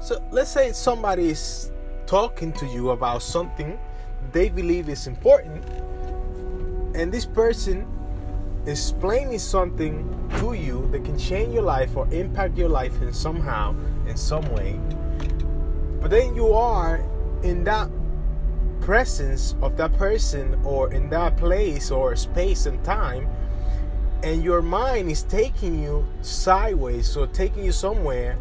So let's say somebody is talking to you about something they believe is important, and this person is explaining something to you that can change your life or impact your life in somehow, in some way. But then you are in that presence of that person or in that place or space and time and your mind is taking you sideways or taking you somewhere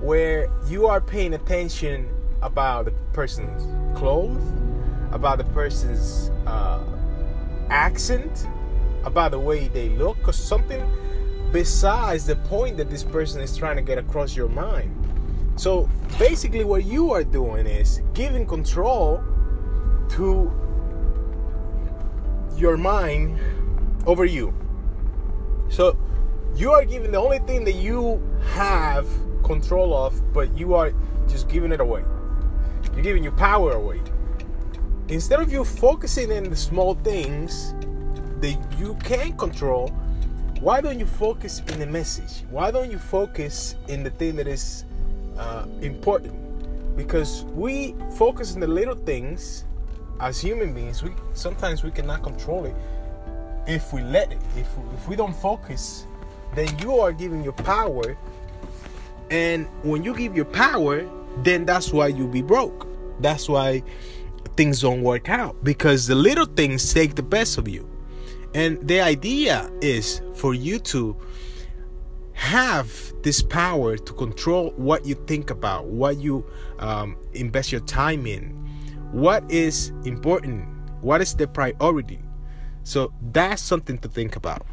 where you are paying attention about the person's clothes about the person's uh, accent about the way they look or something besides the point that this person is trying to get across your mind. So basically what you are doing is giving control to your mind over you so you are giving the only thing that you have control of, but you are just giving it away. You're giving your power away. Instead of you focusing in the small things that you can control, why don't you focus in the message? Why don't you focus in the thing that is uh, important? Because we focus on the little things as human beings. We sometimes we cannot control it if we let it, if, if we don't focus, then you are giving your power. And when you give your power, then that's why you'll be broke. That's why things don't work out because the little things take the best of you. And the idea is for you to have this power to control what you think about, what you um, invest your time in, what is important, what is the priority. So that's something to think about.